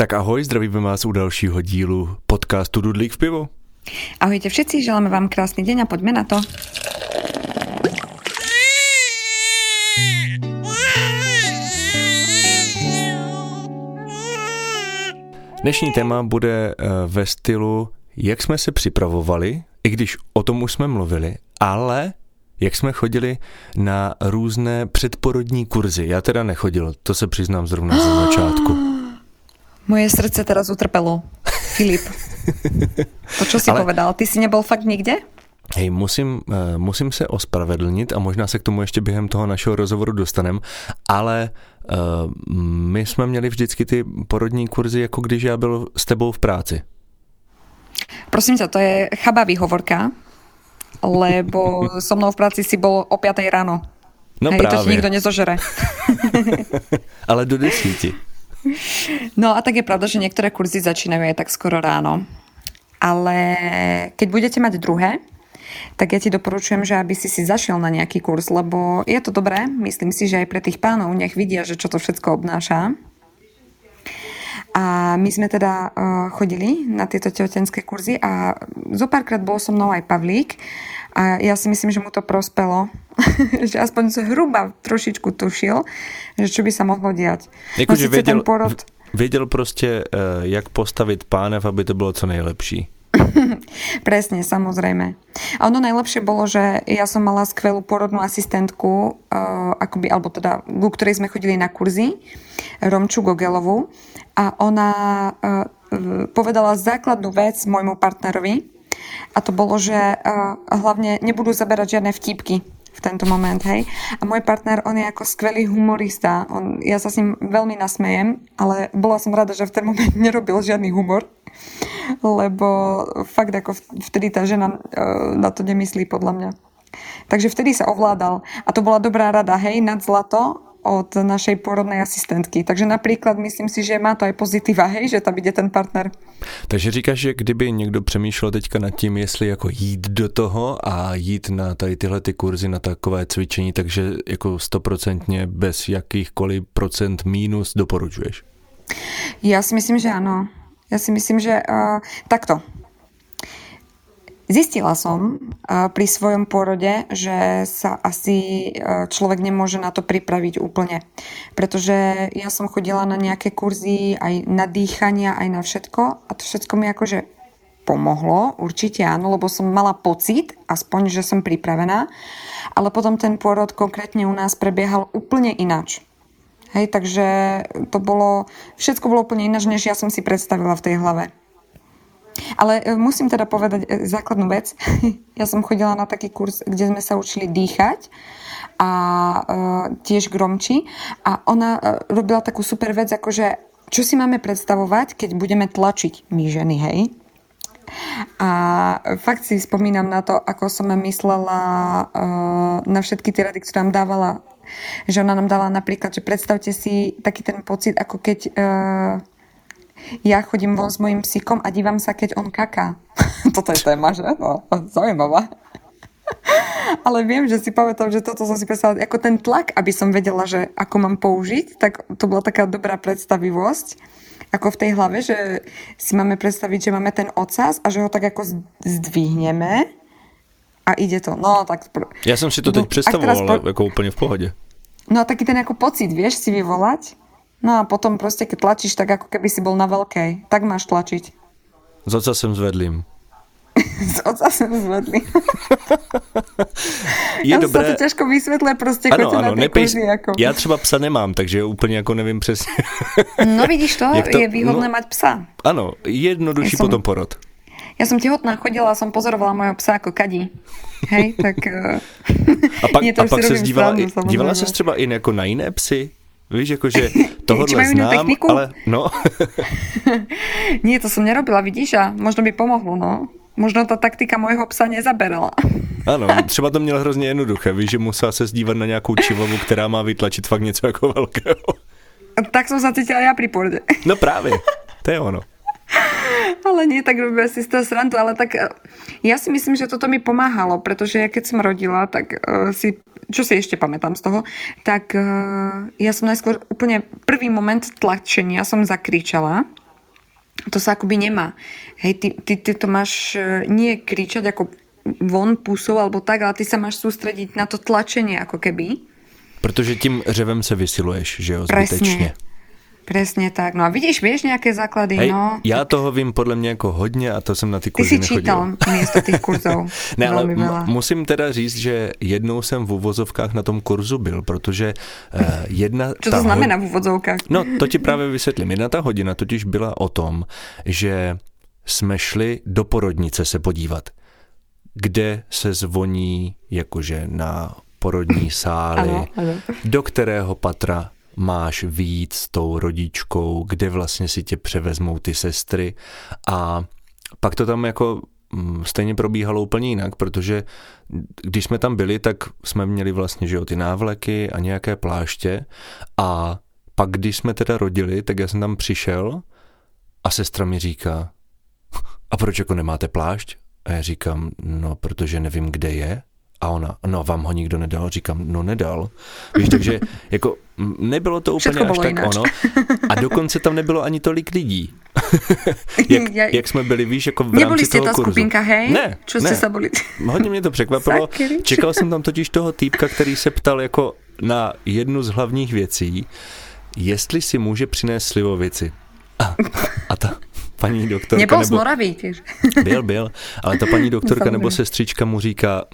Tak ahoj, zdravíme vás u dalšího dílu podcastu Dudlík v pivo. Ahojte všetci, želáme vám krásný deň a poďme na to. Dnešní téma bude eh, ve stylu, jak jsme se připravovali, i když o tom už jsme mluvili, ale jak jsme chodili na různé předporodní kurzy. Já teda nechodil, to se přiznám zrovna ze začátku. Moje srdce teraz utrpelo. Filip, to, čo si ale... povedal, ty si nebyl fakt nikde? Hej, musím, uh, musím se ospravedlnit a možná se k tomu ještě během toho našeho rozhovoru dostanem, ale uh, my jsme měli vždycky ty porodní kurzy, jako když já byl s tebou v práci. Prosím ťa, to je chabá výhovorka, lebo so mnou v práci si bol o 5 ráno. No Hej, právě. to ti nikto nezožere. Ale do desíti. No a tak je pravda, že některé kurzy začínají aj tak skoro ráno. Ale keď budete mať druhé, tak ja ti doporučujem, že aby si si zašiel na nejaký kurz, lebo je to dobré, myslím si, že aj pre tých pánov nech vidia, že čo to všetko obnáša. A my sme teda uh, chodili na tieto tehotenské kurzy a zo párkrát bol so mnou aj Pavlík a ja si myslím, že mu to prospelo, že aspoň zhruba trošičku tušil, že čo by sa mohlo diať. Jako, no, že věděl, porod... věděl prostě, uh, jak postavit pánev, aby to bylo co nejlepší. Presne, samozrejme. A ono najlepšie bolo, že ja som mala skvelú porodnú asistentku, uh, akoby, alebo teda, ku ktorej sme chodili na kurzy, Romču Gogelovu, a ona uh, povedala základnú vec môjmu partnerovi, a to bolo, že uh, hlavne nebudú zaberať žiadne vtipky v tento moment, hej. A môj partner, on je ako skvelý humorista. On, ja sa s ním veľmi nasmejem, ale bola som rada, že v ten moment nerobil žiadny humor, lebo fakt ako vtedy tá žena uh, na to nemyslí podľa mňa. Takže vtedy sa ovládal. A to bola dobrá rada, hej, nad zlato od našej porodnej asistentky. Takže například myslím si, že má to aj pozitiva, hej, že tam ide ten partner. Takže říkáš, že kdyby někdo přemýšlel teďka nad tím, jestli jako jít do toho a jít na tady tyhle ty kurzy, na takové cvičení, takže jako stoprocentně bez jakýchkoliv procent mínus doporučuješ? Já si myslím, že ano. Já si myslím, že uh, takto. Zistila som pri svojom porode, že sa asi človek nemôže na to pripraviť úplne. Pretože ja som chodila na nejaké kurzy aj na dýchania, aj na všetko a to všetko mi akože pomohlo, určite áno, lebo som mala pocit, aspoň, že som pripravená, ale potom ten pôrod konkrétne u nás prebiehal úplne ináč. Hej, takže to bolo, všetko bolo úplne ináč, než ja som si predstavila v tej hlave. Ale e, musím teda povedať e, základnú vec. Ja som chodila na taký kurz, kde sme sa učili dýchať a uh, tiež gromči a ona uh, robila takú super vec, akože čo si máme predstavovať, keď budeme tlačiť my ženy, hej? A fakt si spomínam na to, ako som myslela uh, na všetky tie rady, ktoré nám dávala že ona nám dala napríklad, že predstavte si taký ten pocit, ako keď uh, ja chodím von s mojím psíkom a dívam sa, keď on kaká. Toto je téma, že? No, zaujímavá. Ale viem, že si pamätám, že toto som si predstavila ako ten tlak, aby som vedela, že ako mám použiť, tak to bola taká dobrá predstavivosť ako v tej hlave, že si máme predstaviť, že máme ten ocas a že ho tak ako zdvihneme a ide to. No, tak... Já jsem si to teď představoval, po... jako úplně v pohodě. No a taký ten ako pocit, vieš, si vyvolať No a potom prostě, keď tlačíš, tak ako keby si bol na veľkej. Tak máš tlačiť. S ocasem zvedlým. S ocasem zvedlým. je Tam dobré... se to těžko vysvětluje prostě ano, ano, na nepíš... jako. Já třeba psa nemám, takže úplně jako nevím přesně. no vidíš to, to? je výhodné no, mať psa. Ano, jednodušší som... potom porod. Ja som tehotná chodila a som pozorovala mojho psa ako kadí. Hej, tak... Eh, a pak, a pak se dívala, dívala se třeba i jako na jiné psy? Víš, jakože tohohle znám, ale no. Nie, to som nerobila, vidíš, a možno by pomohlo, no. Možno ta taktika mojho psa nezaberala. Ano, třeba to měl hrozně jednoduché, víš, že musela se zdívat na nějakou čivovu, která má vytlačit fakt něco jako velkého. Tak jsem se cítila já při porde. No právě, to je ono. Ale nie, tak robíme si z toho srandu, ale tak eh, ja si myslím, že toto mi pomáhalo, pretože ja keď som rodila, tak uh, si čo si ešte pamätám z toho, tak uh, ja som najskôr úplne prvý moment tlačenia som zakričala, to sa akoby nemá. Hej, ty, ty, ty to máš e, nie kričať ako von pusou alebo tak, ale ty sa máš sústrediť na to tlačenie ako keby. Protože tím řevem se vysiluješ, že jo, zbytečně. Presne. Presne tak. No a vidíš, vieš nejaké základy? Hej, no. Já toho vím podle mě jako hodně a to jsem na ty kurzy Ty si čítal místo těch kurzů. ne, ale m- musím teda říct, že jednou jsem v uvozovkách na tom kurzu byl, protože uh, jedna... Co to znamená v uvozovkách? No, to ti právě vysvětlím. Jedna ta hodina totiž byla o tom, že jsme šli do porodnice se podívat, kde se zvoní jakože na porodní sály, ano, ano. do kterého patra máš víc s tou rodičkou, kde vlastně si tě převezmou ty sestry a pak to tam jako mm, stejně probíhalo úplně jinak, protože když jsme tam byli, tak jsme měli vlastně že jo, ty návleky a nějaké pláště a pak když jsme teda rodili, tak já jsem tam přišel a sestra mi říká, a proč jako nemáte plášť? A já říkám, no protože nevím, kde je. A ona, no vám ho nikdo nedal, říkám, no nedal. Víš, takže jako nebylo to úplně až tak jináč. ono. A dokonce tam nebylo ani tolik lidí. jak, jak jsme byli, víš, jako v rámci toho ta kurzu. skupinka, hej? Ne, Čo ne. jste se boli? Hodně mě to překvapilo. Čekal jsem tam totiž toho týpka, který se ptal jako na jednu z hlavních věcí, jestli si může přinést slivovici. A, a ta, paní doktorka... Nebyl nebo, z Moravy, Byl, byl, ale ta paní doktorka nebo sestřička mu říká,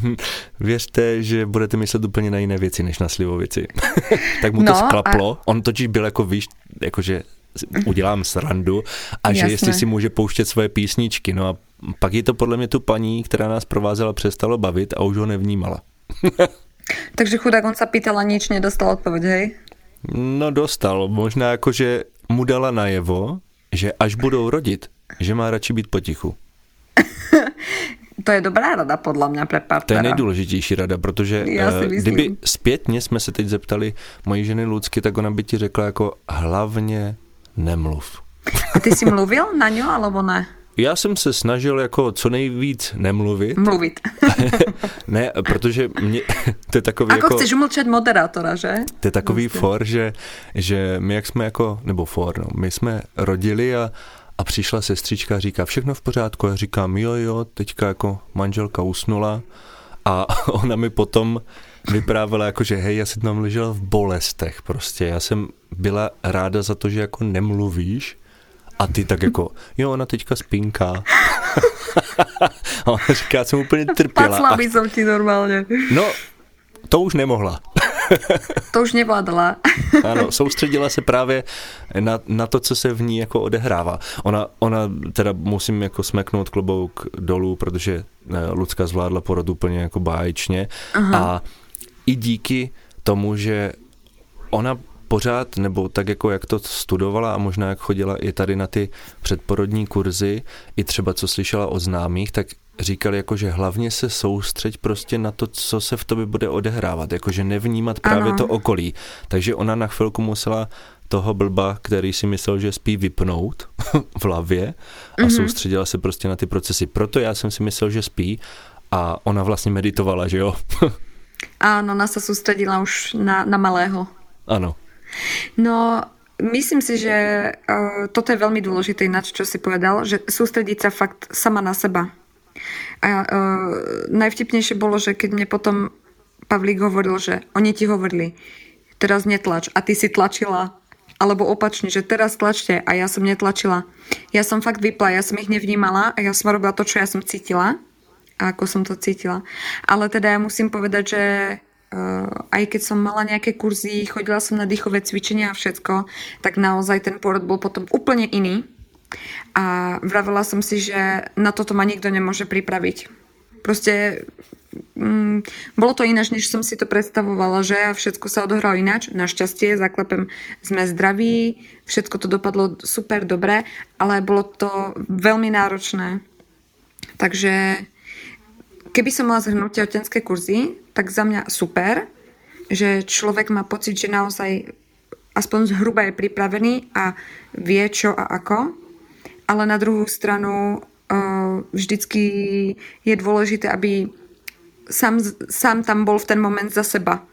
věřte, že budete myslet úplně na jiné věci, než na slivovici. tak mu to no, sklaplo, a... on totiž byl jako, víš, jakože udělám srandu a Jasné. že jestli si může pouštět svoje písničky. No a pak je to podle mě tu paní, která nás provázela, přestalo bavit a už ho nevnímala. Takže chudák on se pýtal a nič nedostal odpověď, hej? No dostal, možná jako, že mu dala najevo, že až budou rodit, že má radši být potichu. to je dobrá rada podle mě pro partnera. To je nejdůležitější rada, protože uh, kdyby zpětně jsme se teď zeptali mojí ženy Lucky, tak ona by ti řekla jako hlavně nemluv. A ty jsi mluvil na ňu, alebo ne? Já jsem se snažil jako co nejvíc nemluvit. Mluvit. ne, protože mě, to je takový Ako jako... chceš umlčet moderátora, že? To je takový vlastně. for, že, že my jak jsme jako, nebo for, no, my jsme rodili a, a přišla sestřička a říká, všechno v pořádku. Já říkám, jo, jo, teďka jako manželka usnula a ona mi potom vyprávěla jako, že hej, já jsem tam ležela v bolestech prostě. Já jsem byla ráda za to, že jako nemluvíš, a ty tak jako, jo, ona teďka spinká. a ona říká, jsem úplně trpěla. Pacla by som ti normálně. No, to už nemohla. to už nevládala. ano, soustředila se právě na, na to, co se v ní jako odehrává. Ona, ona teda musím jako smeknout klobouk dolů, protože eh, Lucka zvládla porod úplně jako báječně Aha. a i díky tomu, že ona pořád, nebo tak jako jak to studovala a možná jak chodila i tady na ty předporodní kurzy, i třeba co slyšela od známých, tak říkali jako, že hlavně se soustřeď prostě na to, co se v tobě bude odehrávat, jakože nevnímat právě ano. to okolí. Takže ona na chvilku musela toho blba, který si myslel, že spí vypnout v hlavě a mm-hmm. soustředila se prostě na ty procesy. Proto já jsem si myslel, že spí a ona vlastně meditovala, že jo? Áno, ona sa sústredila už na, na malého. Áno. No, myslím si, že uh, toto je veľmi dôležité, ináč čo si povedal, že sústrediť sa fakt sama na seba. A uh, najvtipnejšie bolo, že keď mne potom Pavlík hovoril, že oni ti hovorili, teraz netlač a ty si tlačila alebo opačne, že teraz tlačte a ja som netlačila. Ja som fakt vypla, ja som ich nevnímala a ja som robila to, čo ja som cítila a ako som to cítila. Ale teda ja musím povedať, že aj keď som mala nejaké kurzy, chodila som na dýchové cvičenia a všetko, tak naozaj ten porod bol potom úplne iný. A vravela som si, že na toto ma nikto nemôže pripraviť. Proste mm, bolo to ináč, než som si to predstavovala, že a všetko sa odohralo ináč. Našťastie, zaklepem, sme zdraví, všetko to dopadlo super dobre, ale bolo to veľmi náročné. Takže keby som mala zhrnúť tehotenské kurzy, tak za mňa super, že človek má pocit, že naozaj aspoň zhruba je pripravený a vie čo a ako. Ale na druhou stranu uh, vždycky je dôležité, aby sám, sám tam bol v ten moment za seba.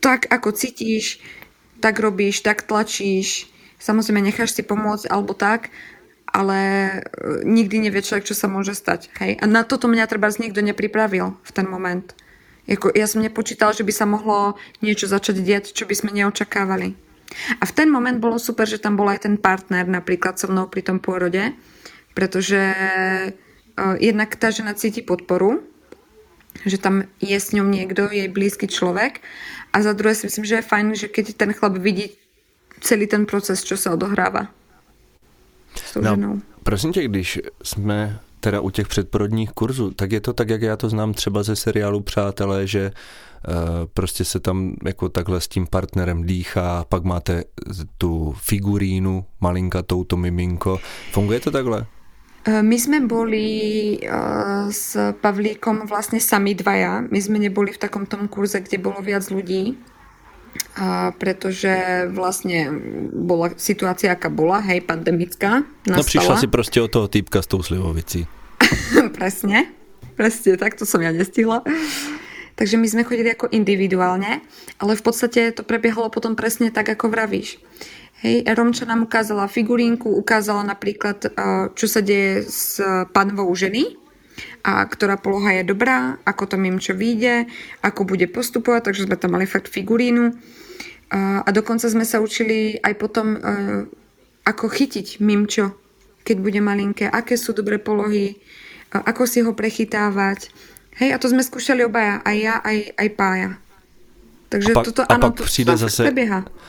Tak ako cítíš, tak robíš, tak tlačíš, samozrejme necháš si pomôcť alebo tak, ale e, nikdy nevie človek, čo sa môže stať. Hej? A na toto mňa treba z nikto nepripravil v ten moment. Jako, ja som nepočítal, že by sa mohlo niečo začať diať, čo by sme neočakávali. A v ten moment bolo super, že tam bol aj ten partner napríklad so mnou pri tom pôrode, pretože uh, jednak tá žena cíti podporu, že tam je s ňou niekto, jej blízky človek a za druhé si myslím, že je fajn, že keď ten chlap vidí celý ten proces, čo sa odohráva s tou no, ženou. Prosím tě, když jsme teda u těch předporodních kurzů, tak je to tak, jak já to znám třeba ze seriálu Přátelé, že uh, prostě se tam jako takhle s tím partnerem dýchá, pak máte tu figurínu malinkatou, to miminko. Funguje to takhle? Eh, my sme boli uh, s Pavlíkom vlastne sami dvaja. My sme neboli v takom tom kurze, kde bolo viac ľudí, uh, pretože vlastne bola situácia, aká bola, hej, pandemická. Nastala. No prišla si proste od toho týpka s tou slivovicí. presne, presne, tak to som ja nestihla. Takže my sme chodili ako individuálne, ale v podstate to prebiehalo potom presne tak, ako vravíš. Hej, Romča nám ukázala figurínku, ukázala napríklad, eh, čo sa deje s panvou ženy, a ktorá poloha je dobrá, ako to mimčo vyjde, ako bude postupovať, takže sme tam mali fakt figurínu. A dokonca sme sa učili aj potom, eh, ako chytiť mimčo, keď bude malinké, aké sú dobré polohy, ako si ho prechytávať. Hej, a to sme skúšali obaja, aj ja, aj, aj pája. Takže a pak, toto ano, a pak to, přijde to zase.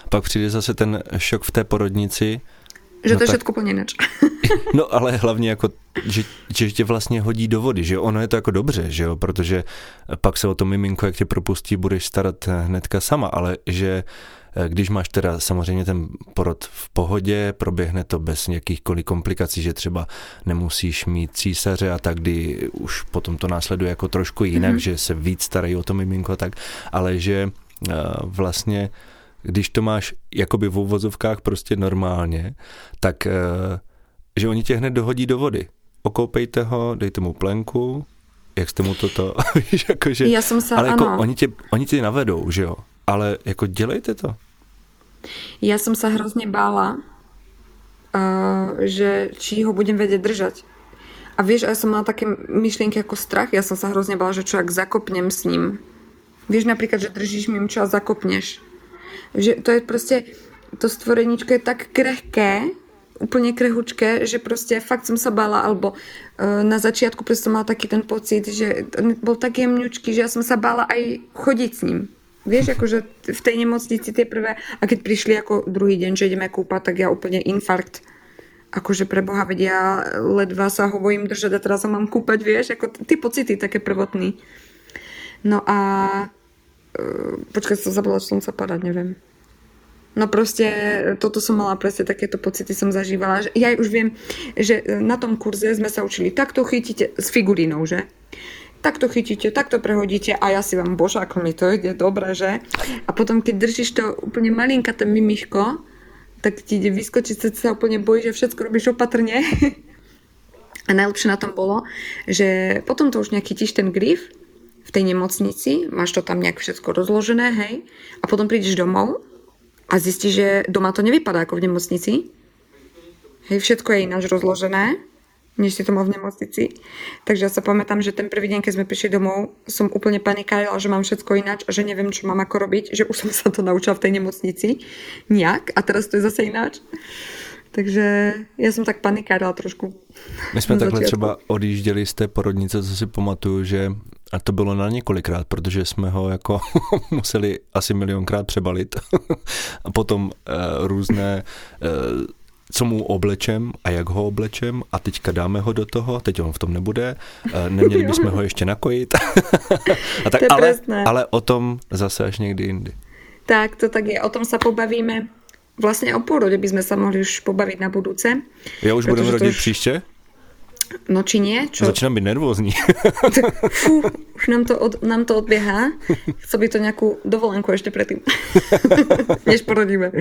Pak přijde zase ten šok v té porodnici. Že no to je tak, všetko úplně neč. no ale hlavně jako, že, že tě vlastně hodí do vody, že ono je to jako dobře, že jo, protože pak se o to miminko, jak tě propustí, budeš starat hnedka sama, ale že eh, když máš teda samozřejmě ten porod v pohodě, proběhne to bez jakýchkoliv komplikací, že třeba nemusíš mít císaře a tak, kdy už potom to následuje jako trošku jinak, mm-hmm. že se víc starají o to miminko a tak, ale že vlastně, když to máš jakoby v uvozovkách prostě normálně, tak že oni tě hned dohodí do vody. Okoupejte ho, dejte mu plenku, jak jste mu toto, víš, jakože, Já jsem se, ale jako ano. oni tě, oni tě navedou, že jo, ale jako dělejte to. Já jsem se hrozně bála, uh, že či ho budem vědět držet. A víš, já jsem měla také myšlenky jako strach, já jsem se hrozně bála, že člověk zakopnem s ním Vieš napríklad, že držíš mimčo a zakopneš. Že to je proste, to stvoreníčko je tak krehké, úplne krehučké, že proste fakt som sa bála, alebo uh, na začiatku proste mala taký ten pocit, že bol tak jemňučký, že ja som sa bála aj chodiť s ním. Vieš, akože v tej nemocnici tie prvé, a keď prišli ako druhý deň, že ideme kúpať, tak ja úplne infarkt. Akože pre Boha, vedia, ledva sa ho bojím držať a teraz ho mám kúpať, vieš, ako ty pocity také prvotný. No a uh, počkaj, som zabudla, čo som sa padať, neviem. No proste toto som mala presne takéto pocity som zažívala. Ja už viem, že na tom kurze sme sa učili takto chytíte s figurínou, že? Takto chytíte, takto prehodíte a ja si vám, bože, ako mi to ide dobre, že? A potom, keď držíš to úplne ten mimiško, tak ti ide vyskočiť, sa, sa úplne bojí, že všetko robíš opatrne. a najlepšie na tom bolo, že potom to už chytíš ten grif v tej nemocnici, máš to tam nejak všetko rozložené, hej, a potom prídeš domov a zistíš, že doma to nevypadá ako v nemocnici. Hej, všetko je ináč rozložené, než si to mal v nemocnici. Takže ja sa pamätám, že ten prvý deň, keď sme prišli domov, som úplne panikárila, že mám všetko ináč a že neviem, čo mám ako robiť, že už som sa to naučila v tej nemocnici nejak a teraz to je zase ináč. Takže já jsem tak panikárila trošku. My jsme takhle začátku. třeba odjížděli z té porodnice, co si pamatuju, že a to bylo na několikrát, protože jsme ho jako museli asi milionkrát přebalit. a potom uh, různé uh, co mu oblečem a jak ho oblečem a teďka dáme ho do toho, teď on v tom nebude, uh, neměli bychom ho ještě nakojit. a tak, ale, ale o tom zase až někdy jindy. Tak, to tak je, o tom se pobavíme. Vlastně o pôrode by sme sa mohli už pobaviť na budúce. Ja už budem rodiť už... příště? No či nie? Čo? Začínam byť nervózní. Fú, už nám to, od, nám to odbieha. Chcel by to nejakú dovolenku ešte predtým, než porodíme.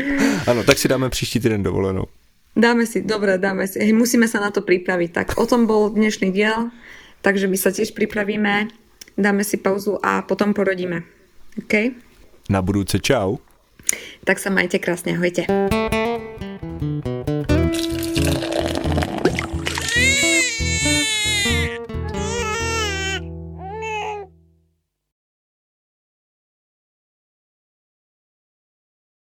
Ano, tak si dáme příští týden dovolenou. Dáme si, dobre, dáme si. Musíme sa na to pripraviť. Tak o tom bol dnešný diel, takže my sa tiež pripravíme, dáme si pauzu a potom porodíme. OK? Na budúce, čau. Tak sa majte krásne, ahojte. thank you